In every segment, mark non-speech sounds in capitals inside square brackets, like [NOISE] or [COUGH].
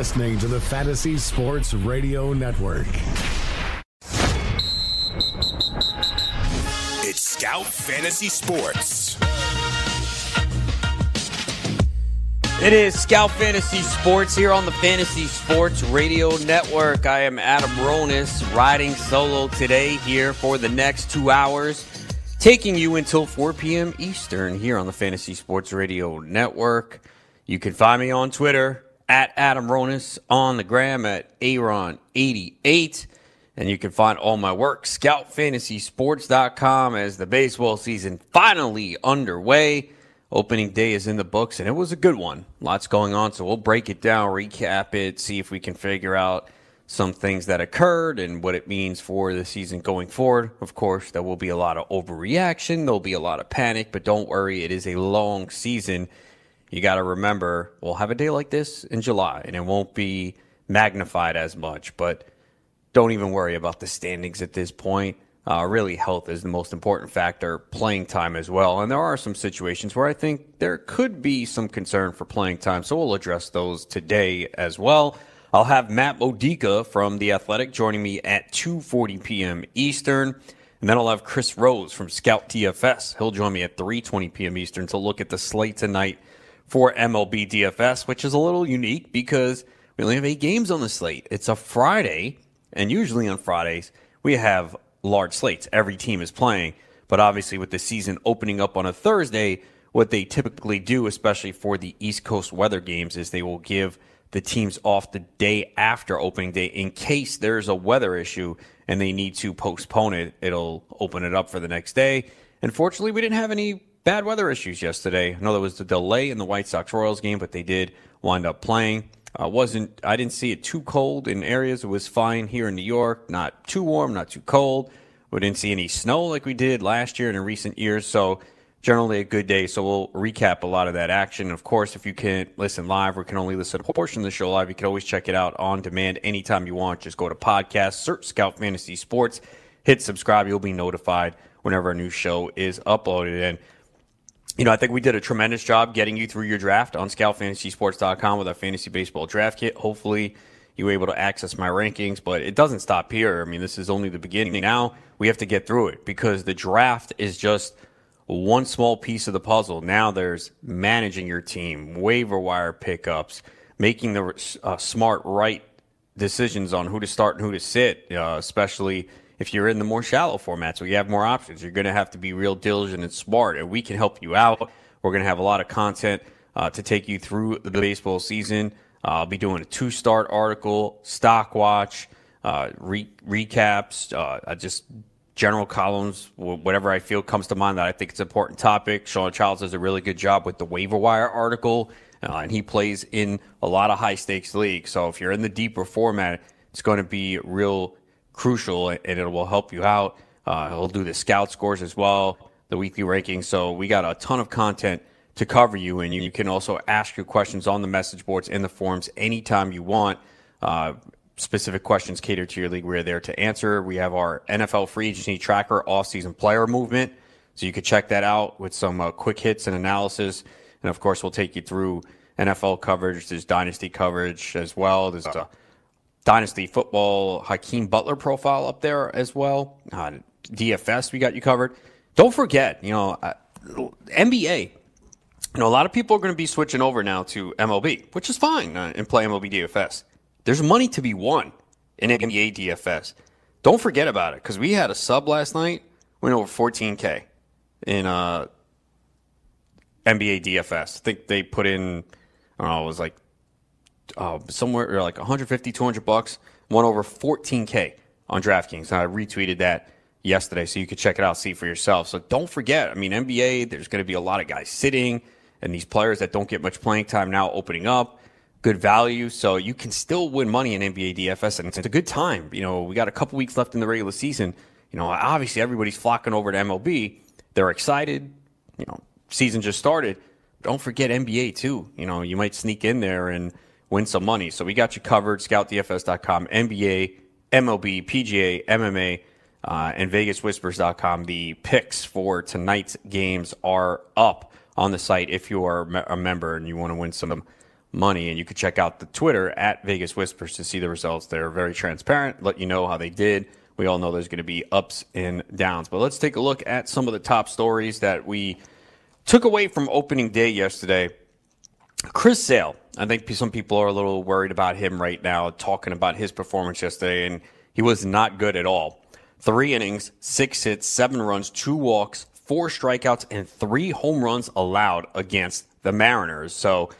You're listening to the Fantasy Sports Radio Network. It's Scout Fantasy Sports. It is Scout Fantasy Sports here on the Fantasy Sports Radio Network. I am Adam Ronis riding solo today here for the next two hours, taking you until 4 p.m. Eastern here on the Fantasy Sports Radio Network. You can find me on Twitter at Adam Ronis, on the gram at Aaron88. And you can find all my work, scoutfantasysports.com, as the baseball season finally underway. Opening day is in the books, and it was a good one. Lots going on, so we'll break it down, recap it, see if we can figure out some things that occurred and what it means for the season going forward. Of course, there will be a lot of overreaction, there'll be a lot of panic, but don't worry, it is a long season. You got to remember, we'll have a day like this in July, and it won't be magnified as much, but don't even worry about the standings at this point. Uh, really, health is the most important factor, playing time as well. And there are some situations where I think there could be some concern for playing time, so we'll address those today as well. I'll have Matt Modica from The Athletic joining me at 2.40 p.m. Eastern. And then I'll have Chris Rose from Scout DFS. He'll join me at 3.20 p.m. Eastern to look at the slate tonight for MLB DFS, which is a little unique because we only have eight games on the slate. It's a Friday, and usually on Fridays, we have large slates. Every team is playing. But obviously, with the season opening up on a Thursday, what they typically do, especially for the East Coast weather games, is they will give the teams off the day after opening day in case there's a weather issue and they need to postpone it. It'll open it up for the next day. Unfortunately, we didn't have any bad weather issues yesterday. I know there was the delay in the White Sox Royals game, but they did wind up playing. Uh, wasn't I didn't see it too cold in areas. It was fine here in New York. Not too warm, not too cold. We didn't see any snow like we did last year and in recent years. So generally a good day. So we'll recap a lot of that action. Of course, if you can't listen live or can only listen a portion of the show live, you can always check it out on demand anytime you want. Just go to podcast, search Scout Fantasy Sports, hit subscribe. You'll be notified whenever a new show is uploaded. And you know, I think we did a tremendous job getting you through your draft on scoutfantasysports.com with our fantasy baseball draft kit. Hopefully, you were able to access my rankings, but it doesn't stop here. I mean, this is only the beginning. Now we have to get through it because the draft is just one small piece of the puzzle. Now there's managing your team, waiver wire pickups, making the uh, smart, right decisions on who to start and who to sit, uh, especially if you're in the more shallow formats where you have more options, you're going to have to be real diligent and smart, and we can help you out. We're going to have a lot of content uh, to take you through the baseball season. Uh, I'll be doing a two start article, stock watch, uh, re- recaps, uh, just general columns, whatever I feel comes to mind that I think it's an important topic. Sean Childs does a really good job with the waiver wire article, uh, and he plays in a lot of high stakes leagues. So if you're in the deeper format, it's going to be real crucial and it will help you out. Uh, he'll do the scout scores as well, the weekly rankings. So we got a ton of content to cover you, and you can also ask your questions on the message boards in the forums anytime you want. Uh, specific questions catered to your league, we're there to answer. We have our NFL free agency tracker, off-season player movement, so you can check that out with some uh, quick hits and analysis. And of course, we'll take you through NFL coverage. There's dynasty coverage as well. There's a Dynasty Football Hakeem Butler profile up there as well. Uh, DFS, we got you covered. Don't forget, you know, uh, NBA. You know, a lot of people are going to be switching over now to MLB, which is fine, uh, and play MLB DFS. There's money to be won in NBA DFS. Don't forget about it because we had a sub last night, went over 14K in uh, NBA DFS. I think they put in, I don't know, it was like uh, somewhere like 150, 200 bucks, won over 14K on DraftKings. I retweeted that yesterday, so you could check it out, see for yourself. So don't forget, I mean, NBA, there's going to be a lot of guys sitting, and these players that don't get much playing time now opening up. good value. So you can still win money in NBA DFS, and it's a good time. You know, we got a couple weeks left in the regular season. You know, obviously everybody's flocking over to MLB. They're excited. You know, season just started. Don't forget NBA too. You know, you might sneak in there and win some money. So we got you covered. ScoutDFS.com, NBA, MLB, PGA, MMA, uh, and VegasWhispers.com. The picks for tonight's games are up on the site if you are a member and you want to win some money. And you can check out the Twitter at Vegas Whispers to see the results. They're very transparent, let you know how they did. We all know there's going to be ups and downs. But let's take a look at some of the top stories that we took away from opening day yesterday. Chris Sale. I think some people are a little worried about him right now, talking about his performance yesterday, and he was not good at all. Three innings, six hits, seven runs, two walks, four strikeouts, and three home runs allowed against the Mariners. So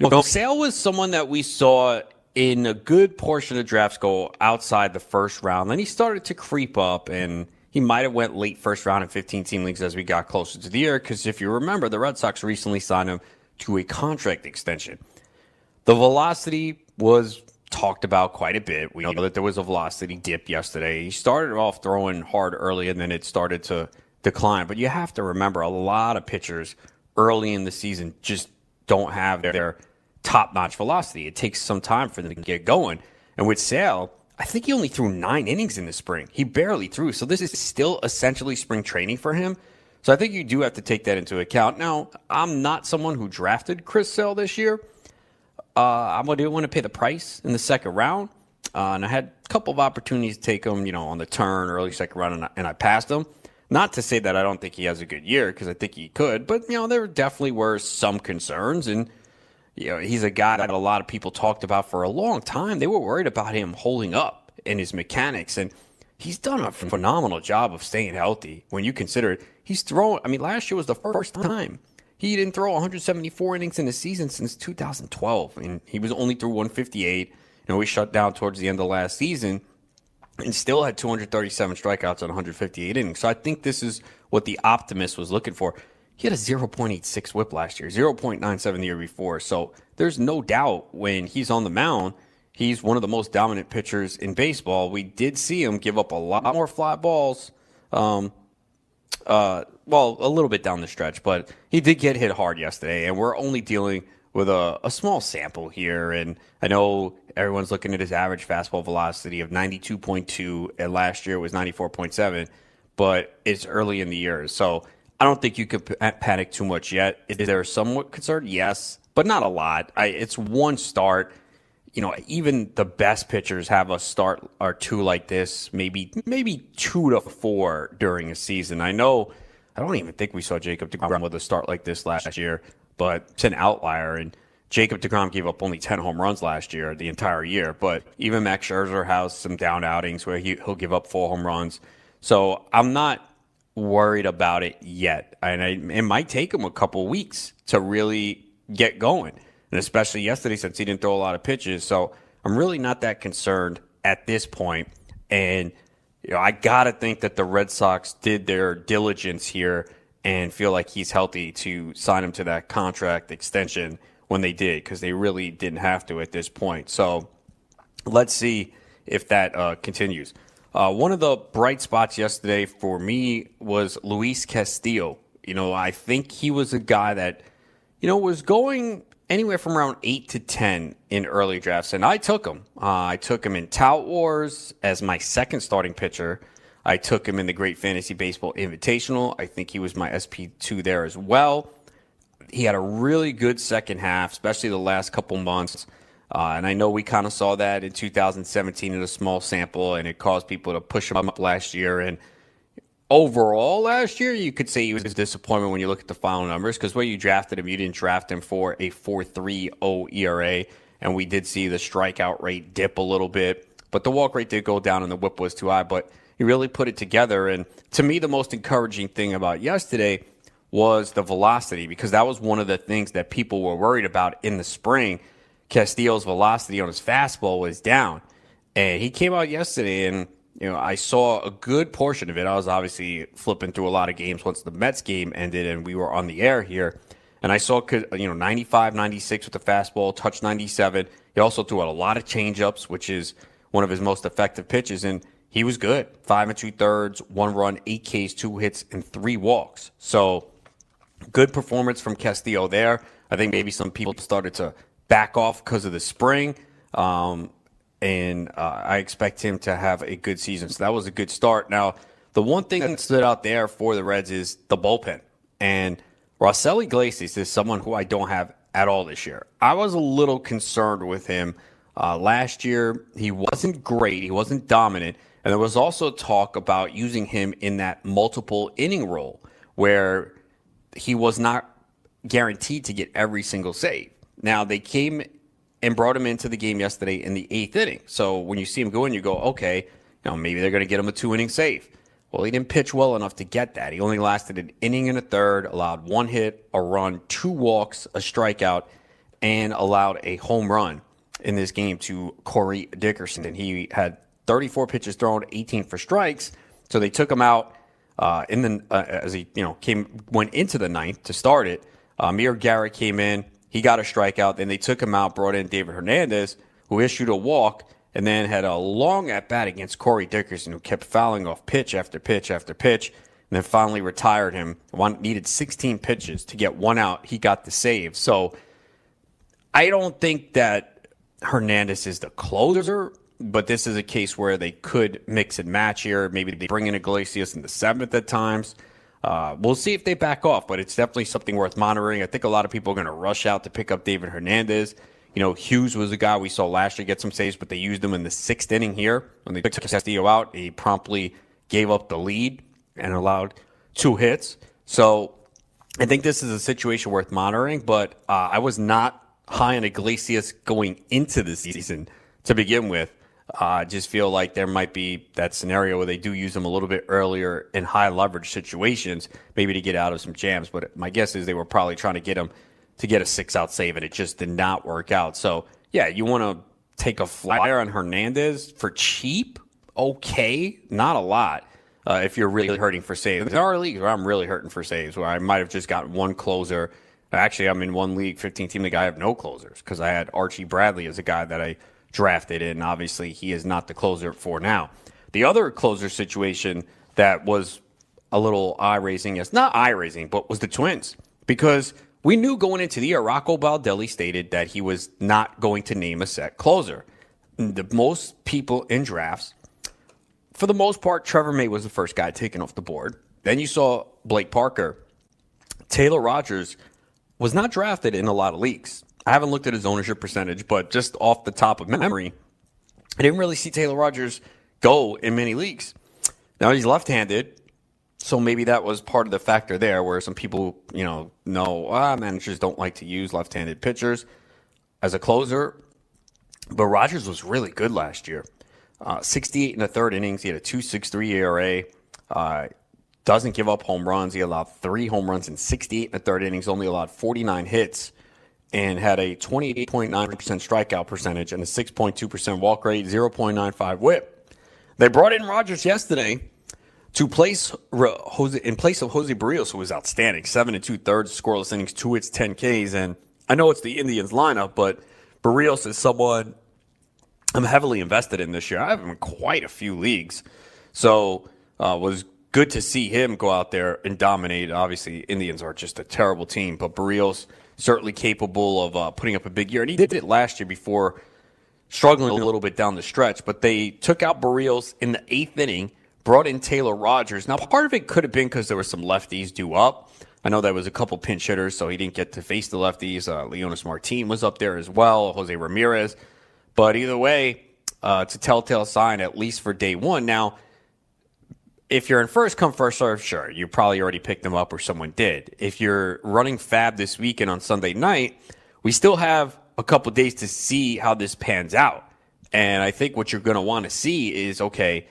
Look, Sale was someone that we saw in a good portion of drafts go outside the first round. Then he started to creep up, and he might have went late first round in 15 team leagues as we got closer to the year. Because if you remember, the Red Sox recently signed him to a contract extension. The velocity was talked about quite a bit. We know that there was a velocity dip yesterday. He started off throwing hard early, and then it started to decline. But you have to remember, a lot of pitchers early in the season just don't have their top notch velocity. It takes some time for them to get going. And with Sale, I think he only threw nine innings in the spring. He barely threw. So this is still essentially spring training for him. So I think you do have to take that into account. Now, I'm not someone who drafted Chris Sale this year. Uh, I didn't want to pay the price in the second round. Uh, and I had a couple of opportunities to take him, you know, on the turn, early second round, and I, and I passed him. Not to say that I don't think he has a good year, because I think he could, but, you know, there definitely were some concerns. And, you know, he's a guy that a lot of people talked about for a long time. They were worried about him holding up in his mechanics, and he's done a phenomenal job of staying healthy. When you consider it, he's thrown. I mean, last year was the first time he didn't throw 174 innings in a season since 2012, and he was only through 158. You know, he shut down towards the end of last season and still had 237 strikeouts on 158 innings. So I think this is what the optimist was looking for. He had a 0.86 whip last year, 0.97 the year before. So there's no doubt when he's on the mound, he's one of the most dominant pitchers in baseball. We did see him give up a lot more fly balls. Um, uh, well, a little bit down the stretch, but he did get hit hard yesterday, and we're only dealing with a, a small sample here. And I know everyone's looking at his average fastball velocity of 92.2, and last year was 94.7, but it's early in the year. So I don't think you could p- panic too much yet. Is there somewhat concern? Yes, but not a lot. I, it's one start. You know, even the best pitchers have a start or two like this, maybe maybe two to four during a season. I know. I don't even think we saw Jacob Degrom with a start like this last year, but it's an outlier. And Jacob Degrom gave up only 10 home runs last year, the entire year. But even Max Scherzer has some down outings where he, he'll give up four home runs. So I'm not worried about it yet. And I, it might take him a couple weeks to really get going. And especially yesterday, since he didn't throw a lot of pitches. So I'm really not that concerned at this point. And you know, I got to think that the Red Sox did their diligence here and feel like he's healthy to sign him to that contract extension when they did, because they really didn't have to at this point. So let's see if that uh, continues. Uh, one of the bright spots yesterday for me was Luis Castillo. You know, I think he was a guy that, you know, was going anywhere from around eight to 10 in early drafts. And I took him. Uh, I took him in Tout Wars as my second starting pitcher. I took him in the Great Fantasy Baseball Invitational. I think he was my SP2 there as well. He had a really good second half, especially the last couple months. Uh, and I know we kind of saw that in 2017 in a small sample, and it caused people to push him up last year. And overall, last year, you could say he was a disappointment when you look at the final numbers because when you drafted him, you didn't draft him for a 4.30 ERA, and we did see the strikeout rate dip a little bit, but the walk rate did go down, and the WHIP was too high. But he really put it together. And to me, the most encouraging thing about yesterday was the velocity because that was one of the things that people were worried about in the spring Castillo's velocity on his fastball was down. And he came out yesterday and you know, I saw a good portion of it. I was obviously flipping through a lot of games once the Mets game ended and we were on the air here. And I saw, you know, 95, 96 with the fastball, touch 97. He also threw out a lot of changeups, which is one of his most effective pitches. And he was good. Five and two thirds, one run, eight Ks, two hits, and three walks. So good performance from Castillo there. I think maybe some people started to back off because of the spring. Um, and uh, I expect him to have a good season. So that was a good start. Now, the one thing that stood out there for the Reds is the bullpen. And – Raisel Iglesias is someone who I don't have at all this year. I was a little concerned with him uh, last year. He wasn't great, he wasn't dominant. And there was also talk about using him in that multiple inning role where he was not guaranteed to get every single save. Now, they came and brought him into the game yesterday in the eighth inning. So when you see him go in, you go, okay, you know, maybe they're going to get him a two inning save. Well, he didn't pitch well enough to get that. He only lasted an inning and a third, allowed one hit, a run, two walks, a strikeout, and allowed a home run in this game to Corey Dickerson. And he had 34 pitches thrown, 18 for strikes. So they took him out uh, in the uh, as he you know came went into the ninth to start it. Uh, Amir Garrett came in. He got a strikeout. Then they took him out, brought in David Hernandez, who issued a walk and then had a long at bat against Corey Dickerson, who kept fouling off pitch after pitch after pitch, and then finally retired him. One needed 16 pitches to get one out. He got the save. So I don't think that Hernandez is the closer, but this is a case where they could mix and match here. Maybe they bring in Iglesias in the seventh at times. Uh, we'll see if they back off, but it's definitely something worth monitoring. I think a lot of people are going to rush out to pick up David Hernandez. You know, Hughes was a guy we saw last year get some saves, but they used him in the sixth inning here when they took Castillo out. He promptly gave up the lead and allowed two hits. So I think this is a situation worth monitoring, but uh, I was not high on Iglesias going into the season to begin with. Uh, I just feel like there might be that scenario where they do use him a little bit earlier in high leverage situations, maybe to get out of some jams. But my guess is they were probably trying to get him to get a six out save, and it just did not work out. So, yeah, you want to take a flyer on Hernandez for cheap? Okay, not a lot. Uh, if you're really hurting for saves, there are leagues where I'm really hurting for saves, where I might have just got one closer. Actually, I'm in one league, 15 team league. I have no closers because I had Archie Bradley as a guy that I drafted, and obviously he is not the closer for now. The other closer situation that was a little eye raising, yes, not eye raising, but was the Twins because we knew going into the year, Rocco Baldelli stated that he was not going to name a set closer. The most people in drafts, for the most part, Trevor May was the first guy taken off the board. Then you saw Blake Parker. Taylor Rogers was not drafted in a lot of leagues. I haven't looked at his ownership percentage, but just off the top of memory, I didn't really see Taylor Rogers go in many leagues. Now he's left handed. So maybe that was part of the factor there, where some people, you know, know ah, managers don't like to use left-handed pitchers as a closer. But Rogers was really good last year. Uh, 68 in the third innings. He had a 2.63 ERA. Uh, doesn't give up home runs. He allowed three home runs in 68 in the third innings. Only allowed 49 hits, and had a 28.9% strikeout percentage and a 6.2% walk rate, 0.95 WHIP. They brought in Rogers yesterday to place Jose, in place of Jose Berrios, who was outstanding, seven and two thirds scoreless innings, two hits, ten Ks, and I know it's the Indians lineup, but Berrios is someone I'm heavily invested in this year. I have him in quite a few leagues, so uh, was good to see him go out there and dominate. Obviously, Indians are just a terrible team, but Berrios certainly capable of uh, putting up a big year, and he did it last year before struggling a little bit down the stretch. But they took out Berrios in the eighth inning brought in Taylor Rogers. Now, part of it could have been because there were some lefties due up. I know there was a couple pinch hitters, so he didn't get to face the lefties. Uh, Leonys Martin was up there as well, Jose Ramirez. But either way, uh, it's a telltale sign, at least for day one. Now, if you're in first come, first serve, sure, you probably already picked them up or someone did. If you're running FAAB this weekend on Sunday night, we still have a couple days to see how this pans out. And I think what you're going to want to see is okay,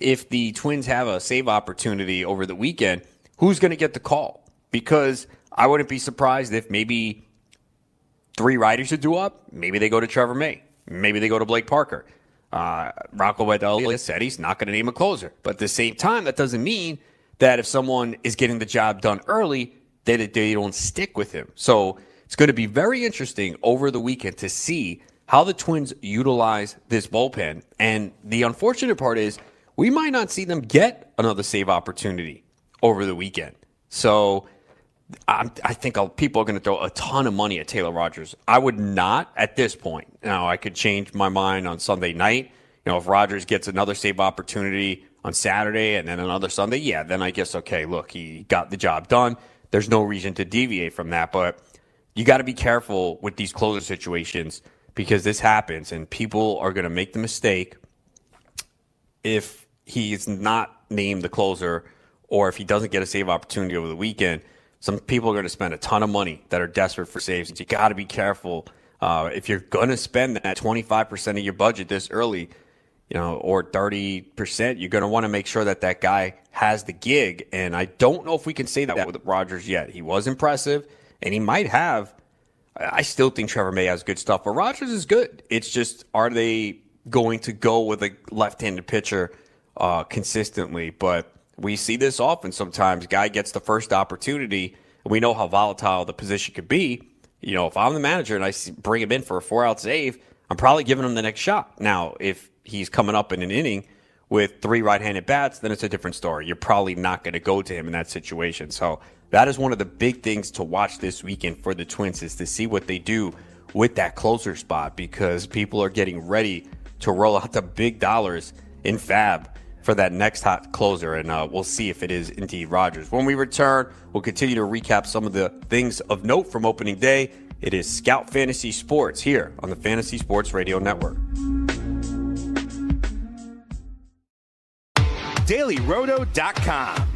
if the Twins have a save opportunity over the weekend, who's going to get the call? Because I wouldn't be surprised if maybe three riders are due up. Maybe they go to Trevor May. Maybe they go to Blake Parker. Uh, Rocco Baldelli said he's not going to name a closer. But at the same time, that doesn't mean that if someone is getting the job done early, that they don't stick with him. So it's going to be very interesting over the weekend to see how the Twins utilize this bullpen. And the unfortunate part is we might not see them get another save opportunity over the weekend. So I'm, i think people are going to throw a ton of money at Taylor Rogers. I would not at this point. Now, I could change my mind on Sunday night. You know, if Rogers gets another save opportunity on Saturday and then another Sunday, yeah, then I guess, okay, look, he got the job done. There's no reason to deviate from that. But you got to be careful with these closer situations because this happens and people are going to make the mistake if he's not named the closer or if he doesn't get a save opportunity over the weekend. Some people are going to spend a ton of money that are desperate for saves. You got to be careful. Uh, if you're going to spend that 25% of your budget this early, you know, or 30%, you're going to want to make sure that that guy has the gig. And I don't know if we can say that with Rogers yet. He was impressive, and he might have I still think Trevor May has good stuff, but Rogers is good. It's just are they going to go with a left-handed pitcher uh, consistently? But we see this often. Sometimes guy gets the first opportunity, we know how volatile the position could be. You know, if I'm the manager and I bring him in for a four-out save, I'm probably giving him the next shot. Now, if he's coming up in an inning with three right-handed bats, then it's a different story. You're probably not going to go to him in that situation. So that is one of the big things to watch this weekend for the Twins is to see what they do with that closer spot because people are getting ready to roll out the big dollars in FAAB for that next hot closer, and uh, we'll see if it is indeed Rogers. When we return, we'll continue to recap some of the things of note from opening day. It is Scout Fantasy Sports here on the Fantasy Sports Radio Network. DailyRoto.com.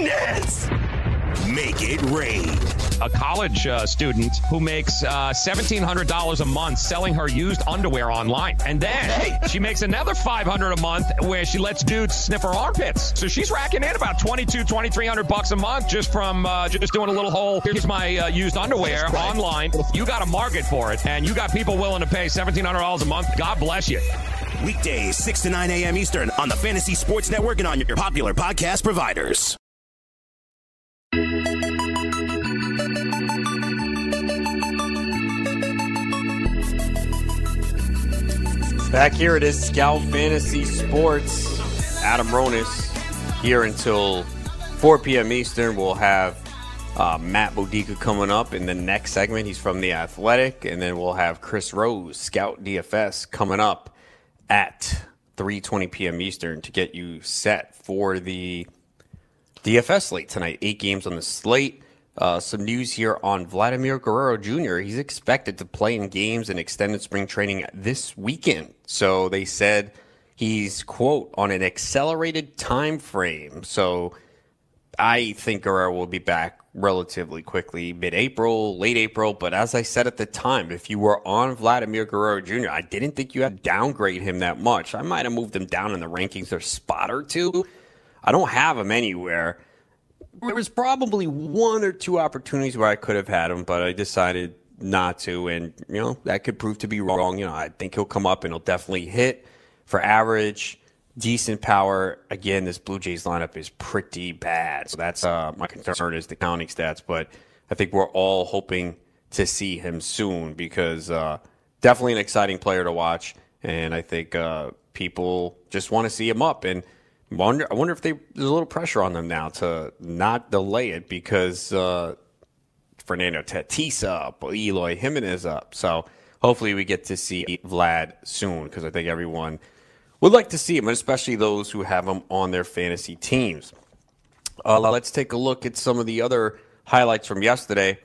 Brain dance! Make it rain a college uh, student who makes uh, $1,700 a month selling her used underwear online. And then she makes another 500 a month where she lets dudes sniff her armpits. So she's racking in about 22, 2300 bucks a month just from uh, just doing a little whole, here's my uh, used underwear online. You got a market for it, and you got people willing to pay $1,700 a month. God bless you. Weekdays, 6 to 9 a.m. Eastern on the Fantasy Sports Network and on your popular podcast providers. Back here it is Scout Fantasy Sports. Adam Ronis here until 4 p.m. Eastern. We'll have uh, Matt Modica coming up in the next segment. He's from The Athletic. And then we'll have Chris Rose, Scout DFS, coming up at 3.20 p.m. Eastern to get you set for the DFS slate tonight. Eight games on the slate. Uh, some news here on Vladimir Guerrero Jr. He's expected to play in games and extended spring training this weekend. So they said he's quote on an accelerated time frame. So I think Guerrero will be back relatively quickly, mid-April, late April. But as I said at the time, if you were on Vladimir Guerrero Jr., I didn't think you had to downgrade him that much. I might have moved him down in the rankings a spot or two. I don't have him anywhere there was probably one or two opportunities where I could have had him, but I decided not to, and you know that could prove to be wrong. You know, I think he'll come up and he'll definitely hit for average, decent power. Again, this Blue Jays lineup is pretty bad, so that's uh, my concern is the counting stats. But I think we're all hoping to see him soon because uh, definitely an exciting player to watch, and I think uh, people just want to see him up and. Wonder, I wonder if they, there's a little pressure on them now to not delay it because uh, Fernando Tatis up, Eloy Jimenez up. So hopefully we get to see Vlad soon because I think everyone would like to see him, especially those who have him on their fantasy teams. Uh, let's take a look at some of the other highlights from yesterday.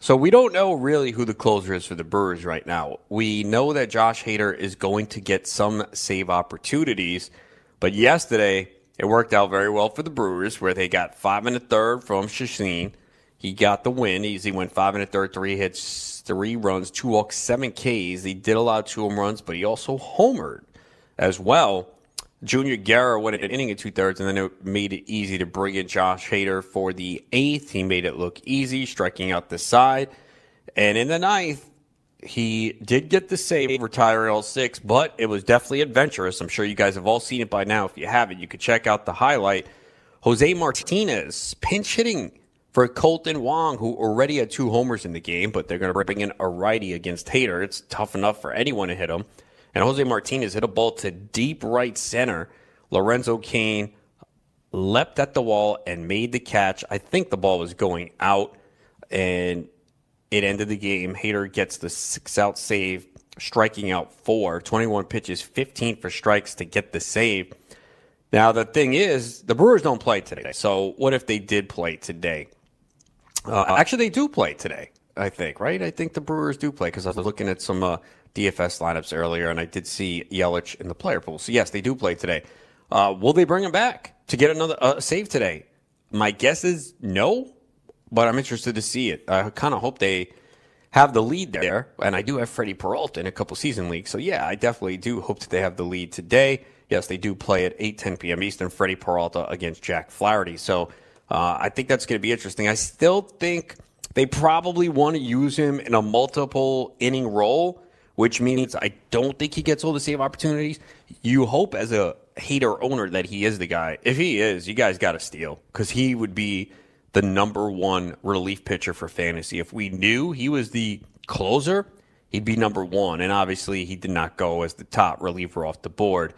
So we don't know really who the closer is for the Brewers right now. We know that Josh Hader is going to get some save opportunities – but yesterday, it worked out very well for the Brewers, where they got five and a third from Chacin. He got the win. He went five and a third, three hits, three runs, two walks, seven Ks. He did allow two home runs, but he also homered as well. Junior Guerra went an inning and two thirds, and then it made it easy to bring in Josh Hader for the eighth. He made it look easy, striking out the side. And in the ninth, he did get the save, retire L6, but it was definitely adventurous. I'm sure you guys have all seen it by now. If you haven't, you could check out the highlight. Jose Martinez pinch hitting for Kolten Wong, who already had two homers in the game, but they're going to bring in a righty against Hader. It's tough enough for anyone to hit him. And Jose Martinez hit a ball to deep right center. Lorenzo Cain leapt at the wall and made the catch. I think the ball was going out, and it ended the game. Hader gets the six out save, striking out four, 21 pitches, 15 for strikes to get the save. Now, the thing is, the Brewers don't play today. So, what if they did play today? Uh, actually, they do play today, I think, right? I think the Brewers do play because I was looking at some uh, DFS lineups earlier and I did see Yelich in the player pool. So, yes, they do play today. Uh, will they bring him back to get another uh, save today? My guess is no but I'm interested to see it. I kind of hope they have the lead there, and I do have Freddie Peralta in a couple season leagues. So yeah, I definitely do hope that they have the lead today. Yes, they do play at 8 10 p.m. Eastern. Freddie Peralta against Jack Flaherty. So uh, I think that's going to be interesting. I still think they probably want to use him in a multiple inning role, which means I don't think he gets all the save opportunities. You hope as a Hader owner that he is the guy. If he is, you guys got to steal because he would be the number one relief pitcher for fantasy. If we knew he was the closer, he'd be number one. And obviously, he did not go as the top reliever off the board.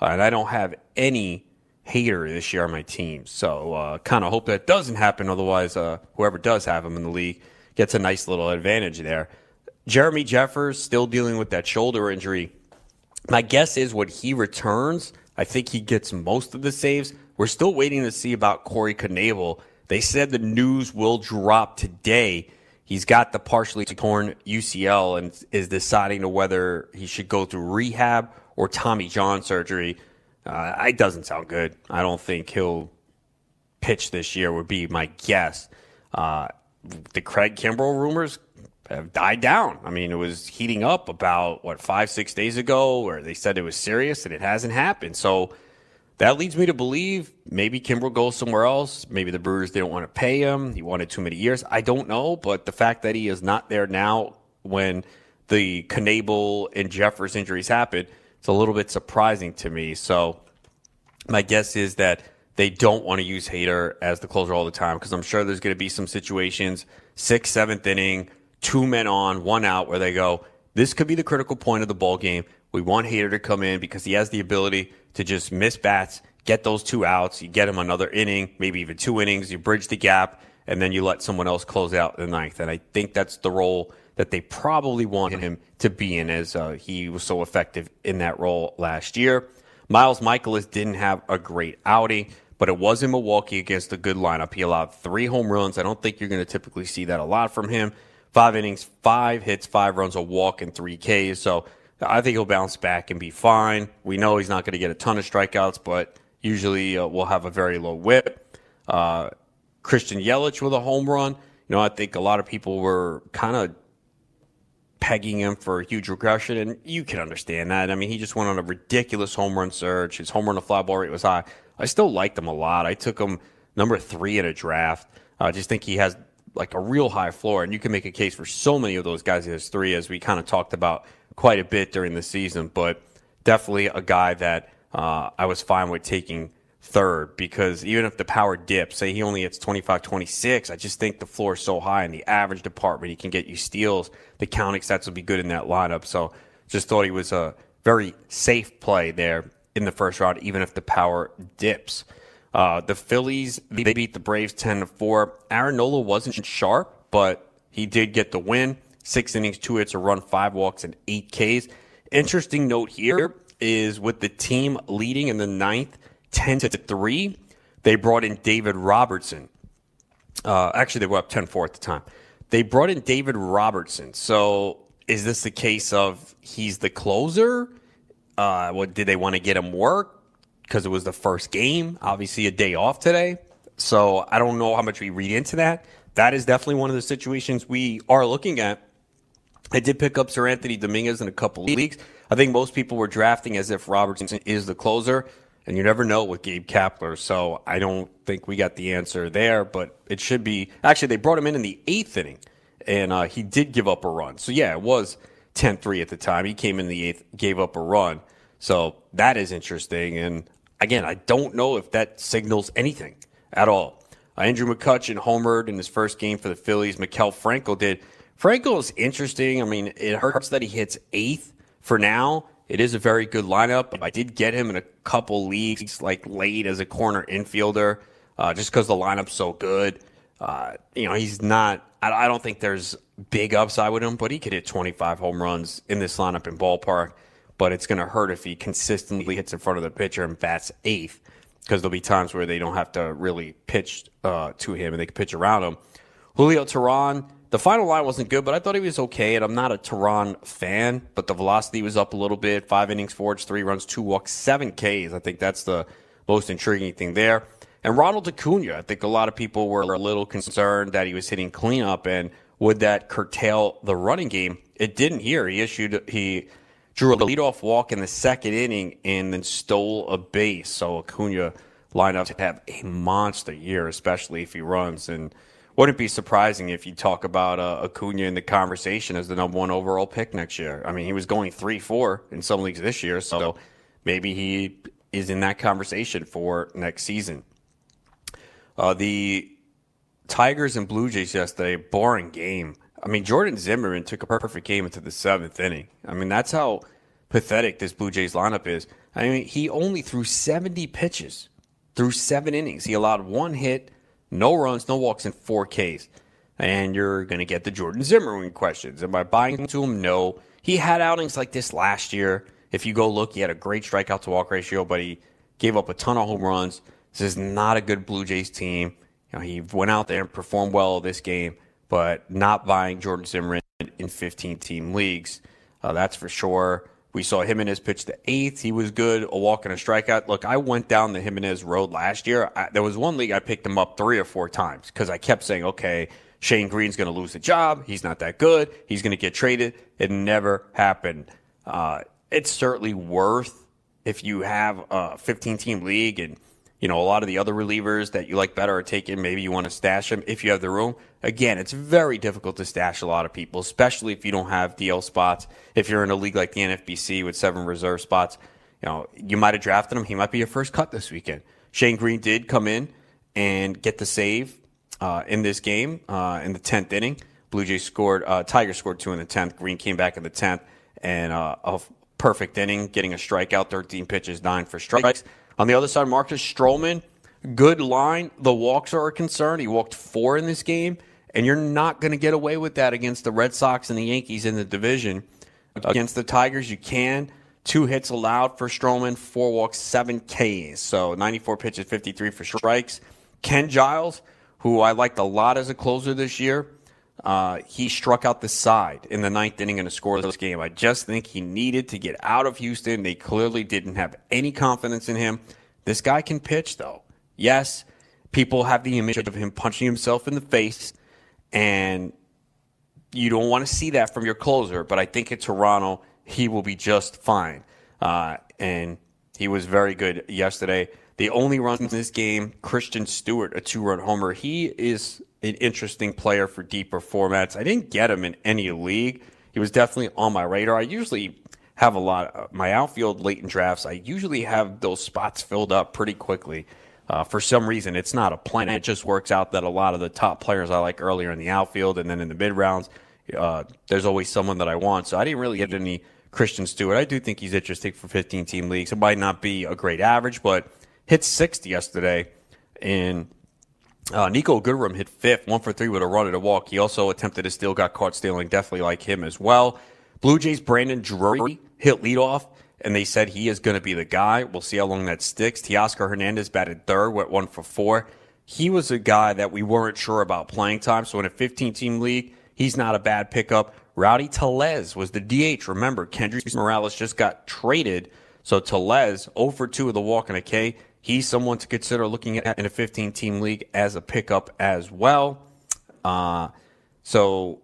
Uh, and I don't have any Hader this year on my team. So uh, kind of hope that doesn't happen. Otherwise, uh, whoever does have him in the league gets a nice little advantage there. Jeremy Jeffress still dealing with that shoulder injury. My guess is when he returns, I think he gets most of the saves. We're still waiting to see about Corey Knebel they said the news will drop today. He's got the partially torn UCL and is deciding whether he should go through rehab or Tommy John surgery. Uh, it doesn't sound good. I don't think he'll pitch this year. Would be my guess. Uh, the Craig Kimbrel rumors have died down. I mean, it was heating up about what five, six days ago, where they said it was serious, and it hasn't happened. So that leads me to believe maybe Kimbrel goes somewhere else. Maybe the Brewers didn't want to pay him. He wanted too many years. I don't know, but the fact that he is not there now when the Knebel and Jeffress injuries happened, it's a little bit surprising to me. So my guess is that they don't want to use Hader as the closer all the time because I'm sure there's going to be some situations, sixth, seventh inning, two men on, one out, where they go, this could be the critical point of the ball game. We want Hader to come in because he has the ability to just miss bats, get those two outs. You get him another inning, maybe even two innings. You bridge the gap, and then you let someone else close out the ninth. And I think that's the role that they probably want him to be in, as uh, he was so effective in that role last year. Miles Mikolas didn't have a great outing, but it was in Milwaukee against a good lineup. He allowed three home runs. I don't think you're going to typically see that a lot from him. Five innings, five hits, five runs, a walk, and three Ks. So I think he'll bounce back and be fine. We know he's not going to get a ton of strikeouts, but usually uh, we'll have a very low whip. Uh, Christian Yelich with a home run. You know, I think a lot of people were kind of pegging him for a huge regression, and you can understand that. I mean, he just went on a ridiculous home run surge. His home run to fly ball rate was high. I still liked him a lot. I took him number three in a draft. I just think he has like a real high floor, and you can make a case for so many of those guys as three, as we kind of talked about quite a bit during the season. But definitely a guy that uh, I was fine with taking third because even if the power dips, say he only hits 25, 26, I just think the floor is so high in the average department. He can get you steals. The counting stats will be good in that lineup. So just thought he was a very safe play there in the first round, even if the power dips. Uh, the Phillies, they beat the Braves 10 to 4. Aaron Nola wasn't sharp, but he did get the win. Six innings, two hits, a run, five walks, and eight Ks. Interesting note here is with the team leading in the ninth, 10 to 3, they brought in David Robertson. Uh, actually, they were up 10 4 at the time. They brought in David Robertson. So is this the case of he's the closer? Uh, what did they want to get him work because it was the first game? Obviously, a day off today. So I don't know how much we read into that. That is definitely one of the situations we are looking at. I did pick up Seranthony Dominguez in a couple leagues. I think most people were drafting as if Robertson is the closer, and you never know with Gabe Kapler. So I don't think we got the answer there, but it should be. Actually, they brought him in in the eighth inning, and uh, he did give up a run. So yeah, it was 10 3 at the time. He came in the eighth, gave up a run. So that is interesting. And again, I don't know if that signals anything at all. Uh, Andrew McCutchen homered in his first game for the Phillies. Maikel Franco did. Franco is interesting. I mean, it hurts that he hits eighth for now. It is a very good lineup. I did get him in a couple leagues, like late as a corner infielder, uh, just because the lineup's so good. Uh, you know, he's not. I, I don't think there's big upside with him, but he could hit 25 home runs in this lineup in ballpark. But it's going to hurt if he consistently hits in front of the pitcher and bats eighth, because there'll be times where they don't have to really pitch uh, to him and they can pitch around him. Julio Teheran the final line wasn't good, but I thought he was okay. And I'm not a Teheran fan, but the velocity was up a little bit. Five innings, forged, three runs, two walks, seven Ks. I think that's the most intriguing thing there. And Ronald Acuna, I think a lot of people were a little concerned that he was hitting cleanup and would that curtail the running game? It didn't here. He issued he drew a leadoff walk in the second inning and then stole a base. So Acuna lined up to have a monster year, especially if he runs and wouldn't be surprising if you talk about uh, Acuna in the conversation as the number one overall pick next year. I mean, he was going three, four in some leagues this year, so maybe he is in that conversation for next season. Uh, the Tigers and Blue Jays yesterday, boring game. I mean, Jordan Zimmermann took a perfect game into the seventh inning. I mean, that's how pathetic this Blue Jays lineup is. I mean, he only threw 70 pitches through seven innings. He allowed one hit no runs, no walks, and four Ks. And you're going to get the Jordan Zimmermann questions. Am I buying into him? No. He had outings like this last year. If you go look, he had a great strikeout to walk ratio, but he gave up a ton of home runs. This is not a good Blue Jays team. You know, he went out there and performed well this game, but not buying Jordan Zimmermann in 15 team leagues. Uh, that's for sure. We saw Jimenez pitch the eighth. He was good, a walk and a strikeout. Look, I went down the Jimenez road last year. I, there was one league I picked him up three or four times because I kept saying, okay, Shane Greene's going to lose the job. He's not that good. He's going to get traded. It never happened. Uh, it's certainly worth if you have a 15 team league and you know, a lot of the other relievers that you like better are taken. Maybe you want to stash them if you have the room. Again, it's very difficult to stash a lot of people, especially if you don't have DL spots. If you're in a league like the NFBC with seven reserve spots, you know, you might have drafted him. He might be your first cut this weekend. Shane Greene did come in and get the save uh, in this game uh, in the 10th inning. Blue Jays scored, uh, Tiger scored two in the 10th. Greene came back in the 10th and uh, a perfect inning, getting a strikeout, 13 pitches, nine for strikes. On the other side, Marcus Stroman, good line. The walks are a concern. He walked four in this game, and you're not going to get away with that against the Red Sox and the Yankees in the division. Against the Tigers, you can. Two hits allowed for Stroman, four walks, seven Ks. So 94 pitches, 53 for strikes. Ken Giles, who I liked a lot as a closer this year, uh, he struck out the side in the ninth inning in a scoreless game. I just think he needed to get out of Houston. They clearly didn't have any confidence in him. This guy can pitch, though. Yes, people have the image of him punching himself in the face, and you don't want to see that from your closer. But I think in Toronto, he will be just fine. Uh, and he was very good yesterday. The only runs in this game, Christin Stewart, a two run homer. He is an interesting player for deeper formats. I didn't get him in any league. He was definitely on my radar. I usually have a lot of my outfield late in drafts. I usually have those spots filled up pretty quickly. Uh, for some reason, it's not a plan. It just works out that a lot of the top players I like earlier in the outfield and then in the mid rounds, uh, there's always someone that I want. So I didn't really get any Christin Stewart. I do think he's interesting for 15 team leagues. It might not be a great average, but hit sixth yesterday. And uh, Niko Goodrum hit fifth, one for three with a run and a walk. He also attempted to steal, got caught stealing. Definitely like him as well. Blue Jays Brandon Drury hit leadoff, and they said he is going to be the guy. We'll see how long that sticks. Teoscar Hernandez batted third, went one for four. He was a guy that we weren't sure about playing time. So in a 15 team league, he's not a bad pickup. Rowdy Tellez was the DH. Remember, Kendrys Morales just got traded. So Tellez, 0 for 2 with a walk and a K. He's someone to consider looking at in a 15 team league as a pickup as well. Uh, so,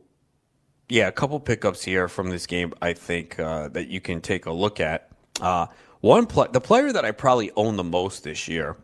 yeah, a couple pickups here from this game, I think, uh, that you can take a look at. Uh, one the player that I probably own the most this year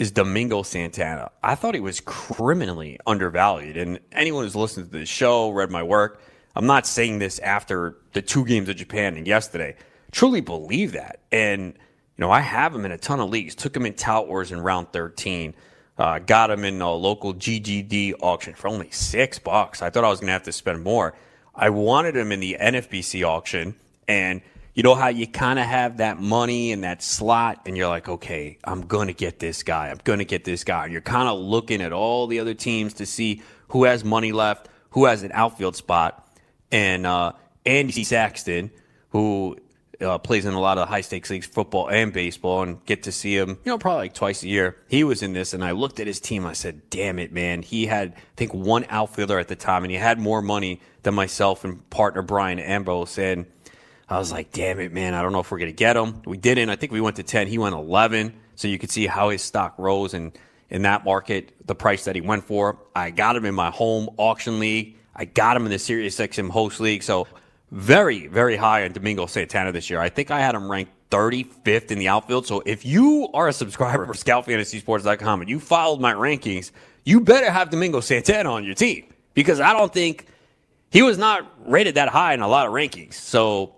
is Domingo Santana. I thought he was criminally undervalued. And anyone who's listened to the show, read my work, I'm not saying this after the two games of Japan and yesterday. Truly believe that. And, you know, I have him in a ton of leagues. Took him in Tout Wars in round 13. Uh, got him in a local GGD auction for only six bucks. I thought I was going to have to spend more. I wanted him in the NFBC auction. And you know how you kind of have that money in that slot and you're like, okay, I'm going to get this guy. I'm going to get this guy. And you're kind of looking at all the other teams to see who has money left, who has an outfield spot and uh, Andy Saxton, who uh, plays in a lot of high stakes leagues, football and baseball, and get to see him, you know, probably like twice a year. He was in this, and I looked at his team. I said, "Damn it, man!" He had, I think, one outfielder at the time, and he had more money than myself and partner Brian Ambrose. And I was like, "Damn it, man! I don't know if we're gonna get him." We didn't. I think we went to ten. He went eleven. So you could see how his stock rose, and in that market, the price that he went for. I got him in my home auction league. I got him in the Sirius XM host league. So very, very high on Domingo Santana this year. I think I had him ranked 35th in the outfield. So if you are a subscriber for ScoutFantasySports.com and you followed my rankings, you better have Domingo Santana on your team because I don't think he was not rated that high in a lot of rankings. So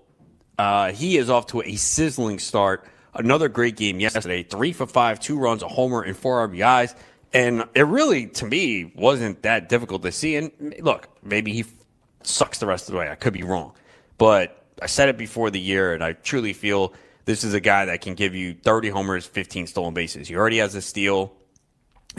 uh, he is off to a sizzling start. Another great game yesterday. Three for five, two runs, a homer, and four RBIs. And it really, to me, wasn't that difficult to see. And look, maybe he sucks the rest of the way. I could be wrong. But I said it before the year, and I truly feel this is a guy that can give you 30 homers, 15 stolen bases. He already has a steal.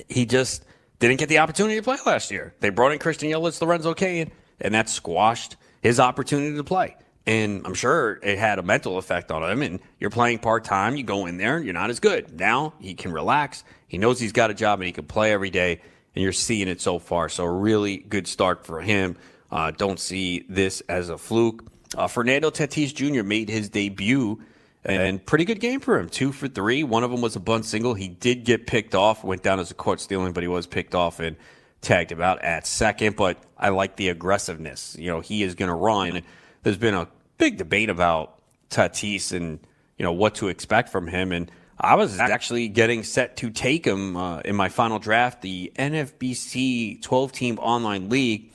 He just didn't get the opportunity to play last year. They brought in Christian Yelich, Lorenzo Cain, and that squashed his opportunity to play. And I'm sure it had a mental effect on him. And you're playing part time, you go in there, you're not as good. Now he can relax. He knows he's got a job and he can play every day. And you're seeing it so far. So, a really good start for him. Uh, don't see this as a fluke. Uh, Fernando Tatis Jr. made his debut and pretty good game for him. Two for three. One of them was a bunt single. He did get picked off, went down as a caught stealing, but he was picked off and tagged him out at second. But I like the aggressiveness. You know, he is going to run. There's been a big debate about Tatis and, you know, what to expect from him. And I was actually getting set to take him uh, in my final draft, the NFBC 12 team online league.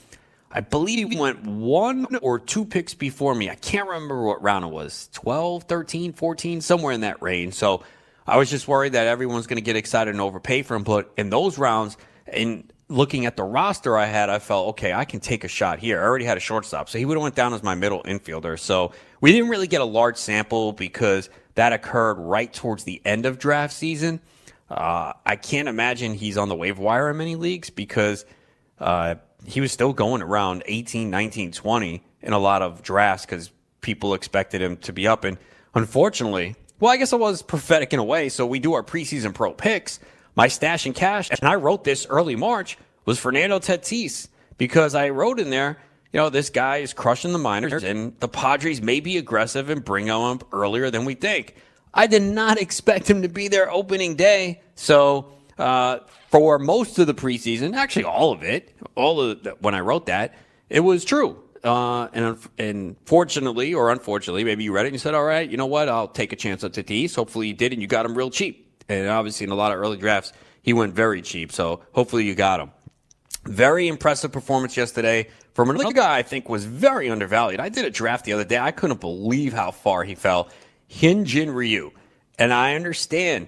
I believe he went one or two picks before me. I can't remember what round it was 12, 13, 14, somewhere in that range. So I was just worried that everyone's going to get excited and overpay for him. But in those rounds, in looking at the roster I had, I felt, okay, I can take a shot here. I already had a shortstop. So he would have went down as my middle infielder. So we didn't really get a large sample because that occurred right towards the end of draft season. Uh, I can't imagine he's on the waiver wire in many leagues because uh, he was still going around 18, 19, 20 in a lot of drafts because people expected him to be up. And unfortunately, well, I guess I was prophetic in a way. So we do our preseason pro picks. My stash and cash, and I wrote this early March, was Fernando Tatis because I wrote in there, you know, this guy is crushing the minors and the Padres may be aggressive and bring him up earlier than we think. I did not [LAUGHS] expect him to be there opening day. So, uh, for most of the preseason, actually all of it, all of the, when I wrote that, it was true. Uh, and, and fortunately or unfortunately, maybe you read it and you said, all right, you know what? I'll take a chance on Tatis. Hopefully you did and you got him real cheap. And obviously, in a lot of early drafts, he went very cheap. So hopefully, you got him. Very impressive performance yesterday from another guy I think was very undervalued. I did a draft the other day. I couldn't believe how far he fell. Hyunjin Ryu. And I understand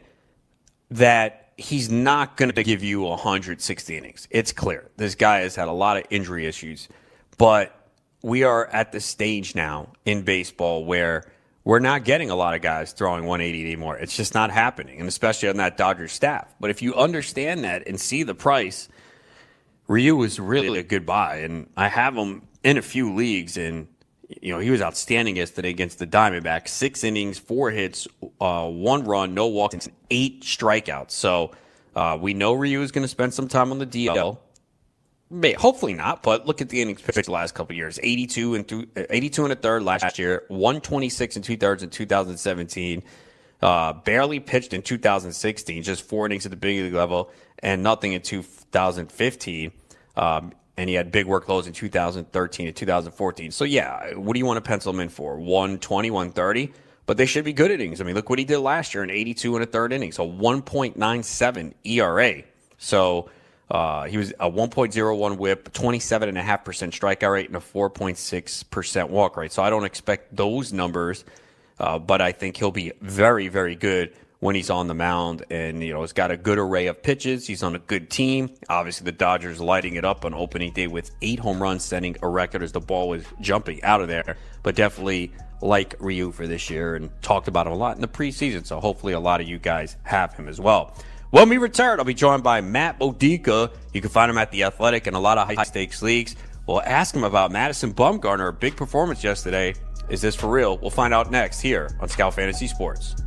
that he's not going to give you 160 innings. It's clear. This guy has had a lot of injury issues. But we are at the stage now in baseball where we're not getting a lot of guys throwing 180 anymore. It's just not happening, and especially on that Dodgers staff. But if you understand that and see the price, Ryu is really a good buy, and I have him in a few leagues, and you know he was outstanding yesterday against the Diamondbacks. Six innings, four hits, uh, one run, no walks, eight strikeouts. So uh, we know Ryu is going to spend some time on the DL. May, hopefully not, but look at the innings pitched the last couple years: 82 and th- 82 and a third last year, 126 and two thirds in 2017. Uh, barely pitched in 2016, just four innings at the big league level, and nothing in 2015. Um, and he had big workloads in 2013 and 2014. So yeah, what do you want to pencil him in for? 120, 130? But they should be good innings. I mean, look what he did last year in 82 and a third inning. so 1.97 ERA. So uh, he was a 1.01 whip, 27.5% strikeout rate, and a 4.6% walk rate. So I don't expect those numbers, uh, but I think he'll be very, very good when he's on the mound. And, you know, he's got a good array of pitches. He's on a good team. Obviously, the Dodgers lighting it up on opening day with eight home runs, setting a record as the ball was jumping out of there. But definitely like Ryu for this year and talked about him a lot in the preseason. So hopefully a lot of you guys have him as well. When we return, I'll be joined by Matt Modica. You can find him at The Athletic and a lot of high stakes leagues. We'll ask him about Madison Bumgarner, a big performance yesterday. Is this for real? We'll find out next here on Scout Fantasy Sports.